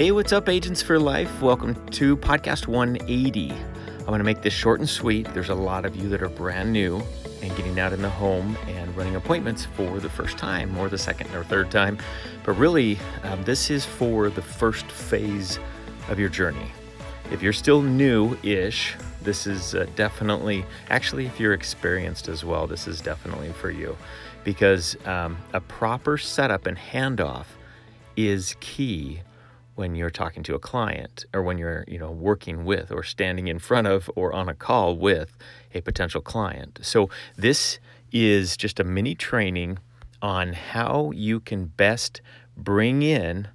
Hey, what's up, Agents for Life? Welcome to podcast 180. I'm going to make this short and sweet. There's a lot of you that are brand new and getting out in the home and running appointments for the first time or the second or third time. But really, um, this is for the first phase of your journey. If you're still new ish, this is uh, definitely, actually, if you're experienced as well, this is definitely for you because um, a proper setup and handoff is key when you're talking to a client or when you're you know working with or standing in front of or on a call with a potential client. So this is just a mini training on how you can best bring in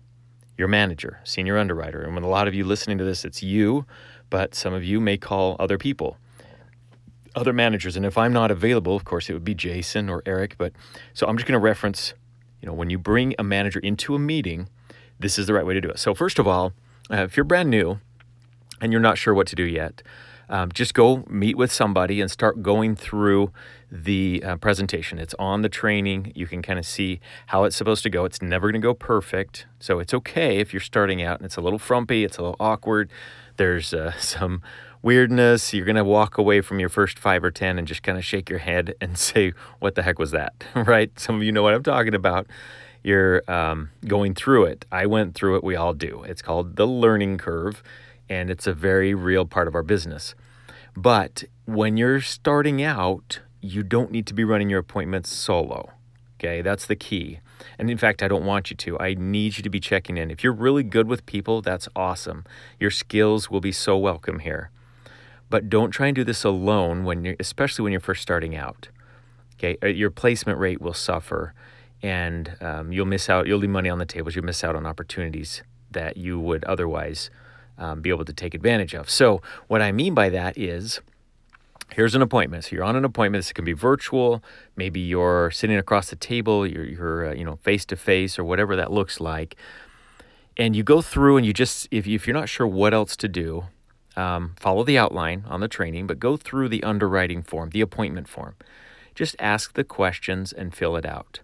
your manager senior underwriter. And when a lot of you listening to this it's you but some of you may call other people. Other managers and if i'm not available of course it would be jason or eric but so i'm just going to reference you know when you bring a manager into a meeting this is the right way to do it. So, first of all, uh, if you're brand new and you're not sure what to do yet, um, just go meet with somebody and start going through the uh, presentation. It's on the training. You can kind of see how it's supposed to go. It's never going to go perfect. So it's okay if you're starting out and it's a little frumpy, it's a little awkward. There's uh, some weirdness. You're going to walk away from your first five or 10 and just kind of shake your head and say, What the heck was that? right? Some of you know what I'm talking about you're um, going through it. I went through it. We all do. It's called the learning curve, and it's a very real part of our business. But when you're starting out, you don't need to be running your appointments solo. Okay, that's the key. And in fact, I don't want you to. I need you to be checking in. If you're really good with people, that's awesome. Your skills will be so welcome here. But don't try and do this alone when you're especially when you're first starting out. Okay, uh, your placement rate will suffer and um, you'll miss out. You'll leave money on the tables. You'll miss out on opportunities that you would otherwise um, be able to take advantage of. So, what I mean by that is, here's an appointment. So you're on an appointment. This can be virtual. Maybe you're sitting across the table. You're, you're uh, you know, face to face or whatever that looks like. And you go through and you just, if, you, if you're not sure what else to do, um, follow the outline on the training, but go through the underwriting form, the appointment form. Just ask the questions and fill it out.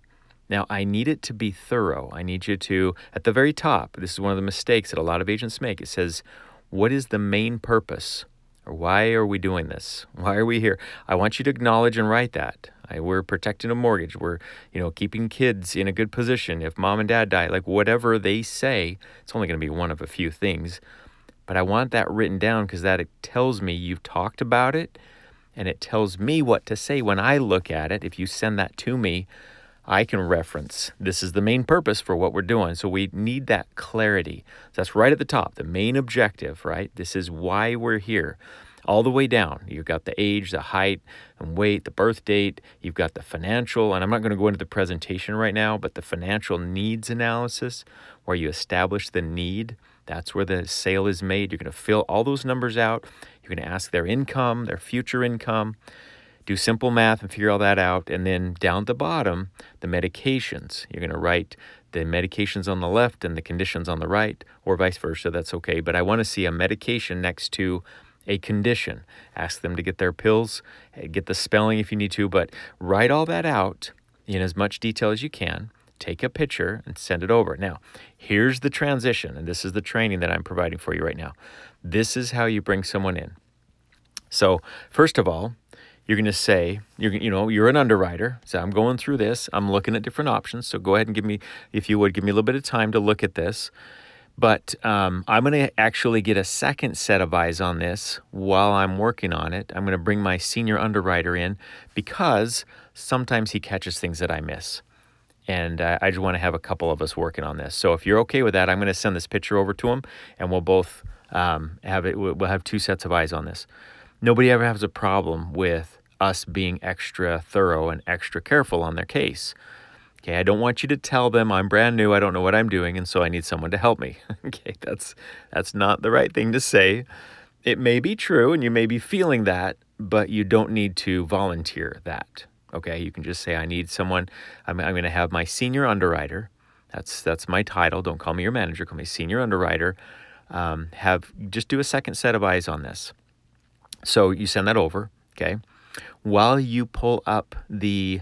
Now, I need it to be thorough. I need you to, at the very top, this is one of the mistakes that a lot of agents make. It says, What is the main purpose? Or why are we doing this? Why are we here? I want you to acknowledge and write that. I, we're protecting a mortgage. We're, you know, keeping kids in a good position. If mom and dad die, like whatever they say, it's only going to be one of a few things. But I want that written down because that it tells me you've talked about it and it tells me what to say when I look at it. If you send that to me, I can reference. This is the main purpose for what we're doing. So we need that clarity. That's right at the top, the main objective, right? This is why we're here. All the way down, you've got the age, the height and weight, the birth date, you've got the financial, and I'm not going to go into the presentation right now, but the financial needs analysis, where you establish the need. That's where the sale is made. You're going to fill all those numbers out. You're going to ask their income, their future income do simple math and figure all that out. And then down at the bottom, the medications. You're going to write the medications on the left and the conditions on the right, or vice versa. That's okay. But I want to see a medication next to a condition. Ask them to get their pills, eh, get the spelling if you need to, but write all that out in as much detail as you can. Take a picture and send it over. Now, here's the transition, and this is the training that I'm providing for you right now. This is how you bring someone in. So, first of all, you're going to say, you're, you know, you're an underwriter. So I'm going through this. I'm looking at different options. So go ahead and give me, if you would, give me a little bit of time to look at this. But um, I'm going to actually get a second set of eyes on this while I'm working on it. I'm going to bring my senior underwriter in because sometimes he catches things that I miss. And uh, I just want to have a couple of us working on this. So if you're okay with that, I'm going to send this picture over to him and we'll both um, have it. We'll have two sets of eyes on this. Nobody ever has a problem with us being extra thorough and extra careful on their case. Okay, I don't want you to tell them I'm brand new, I don't know what I'm doing, and so I need someone to help me. okay, that's that's not the right thing to say. It may be true and you may be feeling that, but you don't need to volunteer that. Okay, you can just say I need someone. I'm, I'm going to have my senior underwriter. That's that's my title. Don't call me your manager. Call me senior underwriter. Um, have just do a second set of eyes on this. So you send that over. Okay while you pull up the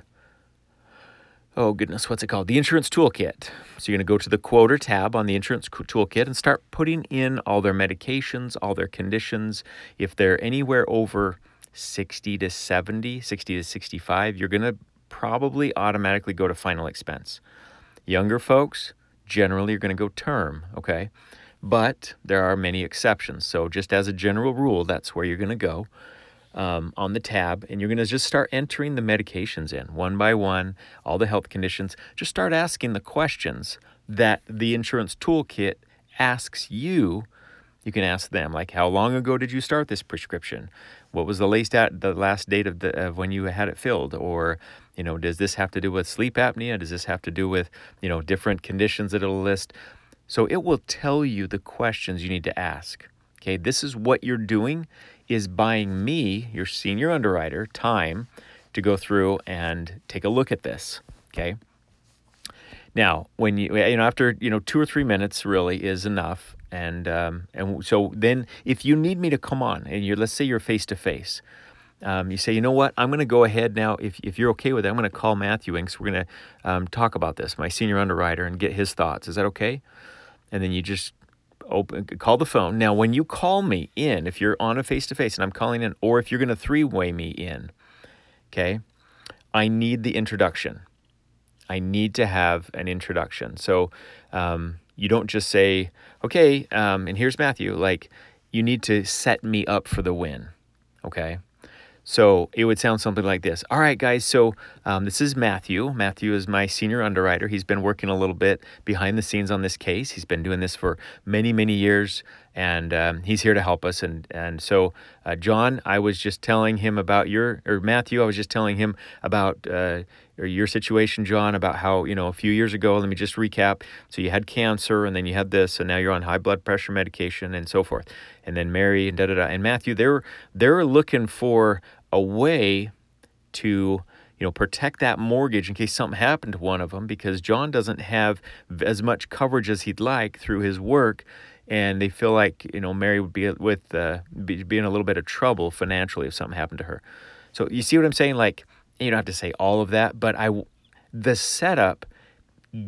oh goodness, what's it called? The insurance toolkit. So you're going to go to the quoter tab on the insurance toolkit and start putting in all their medications, all their conditions. If they're anywhere over 60 to 70, 60 to 65, you're going to probably automatically go to final expense. Younger folks, generally, are going to go term, okay? But there are many exceptions. So, just as a general rule, that's where you're going to go um, on the tab, and you're going to just start entering the medications in one by one, all the health conditions. Just start asking the questions that the insurance toolkit asks you. You can ask them, like, how long ago did you start this prescription? What was the last, at, the last date of, the, of when you had it filled? Or, you know, does this have to do with sleep apnea? Does this have to do with, you know, different conditions that it'll list? So it will tell you the questions you need to ask. Okay, this is what you're doing is buying me, your senior underwriter, time to go through and take a look at this. Okay. Now, when you you know after you know two or three minutes really is enough, and um, and so then if you need me to come on and you're let's say you're face to face, you say you know what I'm going to go ahead now if if you're okay with it I'm going to call Matthew Inks we're going to um, talk about this my senior underwriter and get his thoughts. Is that okay? And then you just open call the phone. Now, when you call me in, if you're on a face to face and I'm calling in, or if you're going to three way me in, okay, I need the introduction. I need to have an introduction. So um, you don't just say, okay, um, and here's Matthew. Like, you need to set me up for the win. Okay. So it would sound something like this. All right, guys. So um, this is Matthew. Matthew is my senior underwriter. He's been working a little bit behind the scenes on this case. He's been doing this for many, many years, and um, he's here to help us. And and so, uh, John, I was just telling him about your or Matthew. I was just telling him about uh, your situation, John, about how you know a few years ago. Let me just recap. So you had cancer, and then you had this, and now you're on high blood pressure medication, and so forth. And then Mary and da da da. And Matthew, they're they're looking for a way to you know protect that mortgage in case something happened to one of them because John doesn't have as much coverage as he'd like through his work and they feel like you know Mary would be with uh, be, be in a little bit of trouble financially if something happened to her. So you see what I'm saying like you don't have to say all of that but I the setup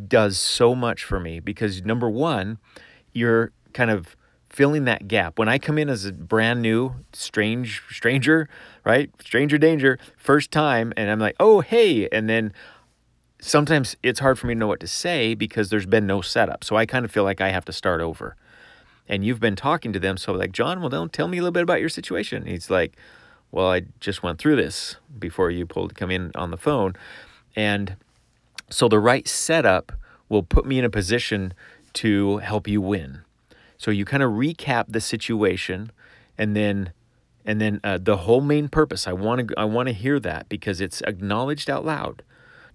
does so much for me because number 1 you're kind of filling that gap. When I come in as a brand new strange stranger, right? Stranger danger, first time and I'm like, "Oh, hey." And then sometimes it's hard for me to know what to say because there's been no setup. So I kind of feel like I have to start over. And you've been talking to them so like, "John, well, don't tell me a little bit about your situation." He's like, "Well, I just went through this before you pulled come in on the phone." And so the right setup will put me in a position to help you win so you kind of recap the situation, and then and then uh, the whole main purpose. I want to I want to hear that because it's acknowledged out loud.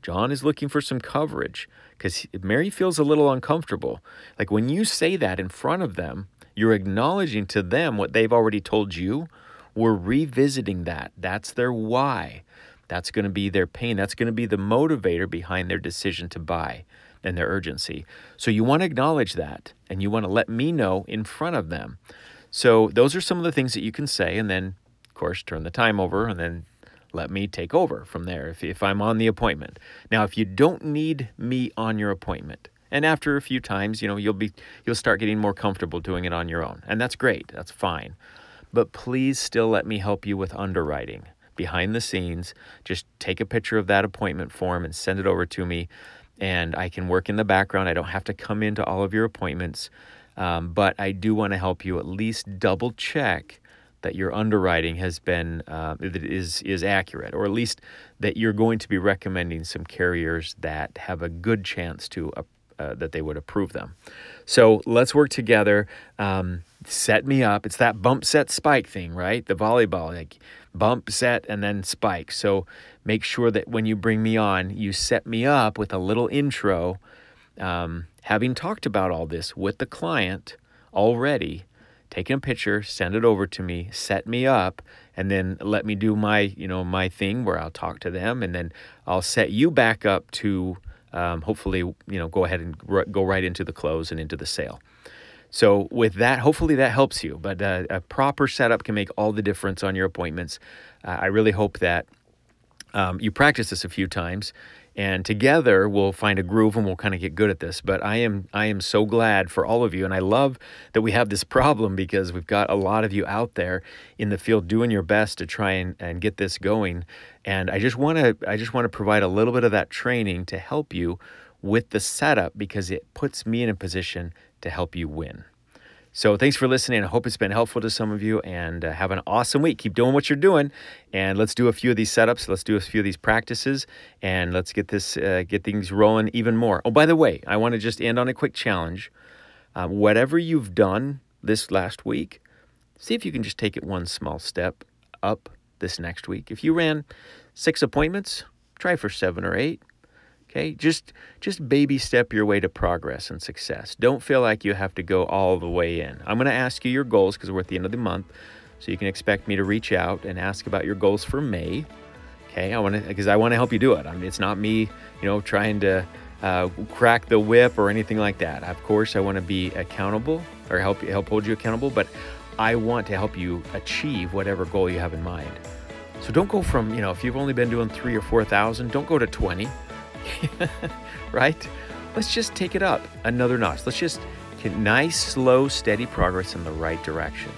John is looking for some coverage because Mary feels a little uncomfortable. Like when you say that in front of them, you're acknowledging to them what they've already told you. We're revisiting that. That's their why. That's going to be their pain. That's going to be the motivator behind their decision to buy and their urgency. So you want to acknowledge that and you want to let me know in front of them. So those are some of the things that you can say and then of course turn the time over and then let me take over from there if, if I'm on the appointment. Now if you don't need me on your appointment, and after a few times, you know, you'll be you'll start getting more comfortable doing it on your own. And that's great. That's fine. But please still let me help you with underwriting behind the scenes. Just take a picture of that appointment form and send it over to me and I can work in the background. I don't have to come into all of your appointments, um, but I do want to help you at least double check that your underwriting has been uh, is is accurate, or at least that you're going to be recommending some carriers that have a good chance to uh, uh, that they would approve them. So let's work together. Um, set me up. It's that bump set spike thing, right? The volleyball, like bump set and then spike. So make sure that when you bring me on, you set me up with a little intro, um, having talked about all this with the client already. Taking a picture, send it over to me, set me up, and then let me do my, you know, my thing where I'll talk to them, and then I'll set you back up to um, hopefully, you know, go ahead and r- go right into the close and into the sale. So, with that, hopefully that helps you. But uh, a proper setup can make all the difference on your appointments. Uh, I really hope that um, you practice this a few times and together we'll find a groove and we'll kind of get good at this but i am i am so glad for all of you and i love that we have this problem because we've got a lot of you out there in the field doing your best to try and, and get this going and i just want to i just want to provide a little bit of that training to help you with the setup because it puts me in a position to help you win so thanks for listening. I hope it's been helpful to some of you and uh, have an awesome week. Keep doing what you're doing and let's do a few of these setups. Let's do a few of these practices and let's get this uh, get things rolling even more. Oh, by the way, I want to just end on a quick challenge. Uh, whatever you've done this last week, see if you can just take it one small step up this next week. If you ran six appointments, try for seven or eight. Okay, just just baby step your way to progress and success. Don't feel like you have to go all the way in. I'm going to ask you your goals because we're at the end of the month, so you can expect me to reach out and ask about your goals for May. Okay, I want to because I want to help you do it. I mean, it's not me, you know, trying to uh, crack the whip or anything like that. Of course, I want to be accountable or help help hold you accountable, but I want to help you achieve whatever goal you have in mind. So don't go from, you know, if you've only been doing three or 4,000, don't go to 20. right? Let's just take it up another notch. Let's just get nice, slow, steady progress in the right direction.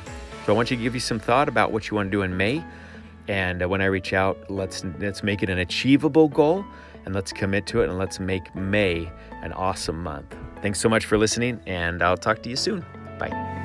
So I want you to give you some thought about what you want to do in May. And uh, when I reach out, let's let's make it an achievable goal and let's commit to it and let's make May an awesome month. Thanks so much for listening and I'll talk to you soon. Bye.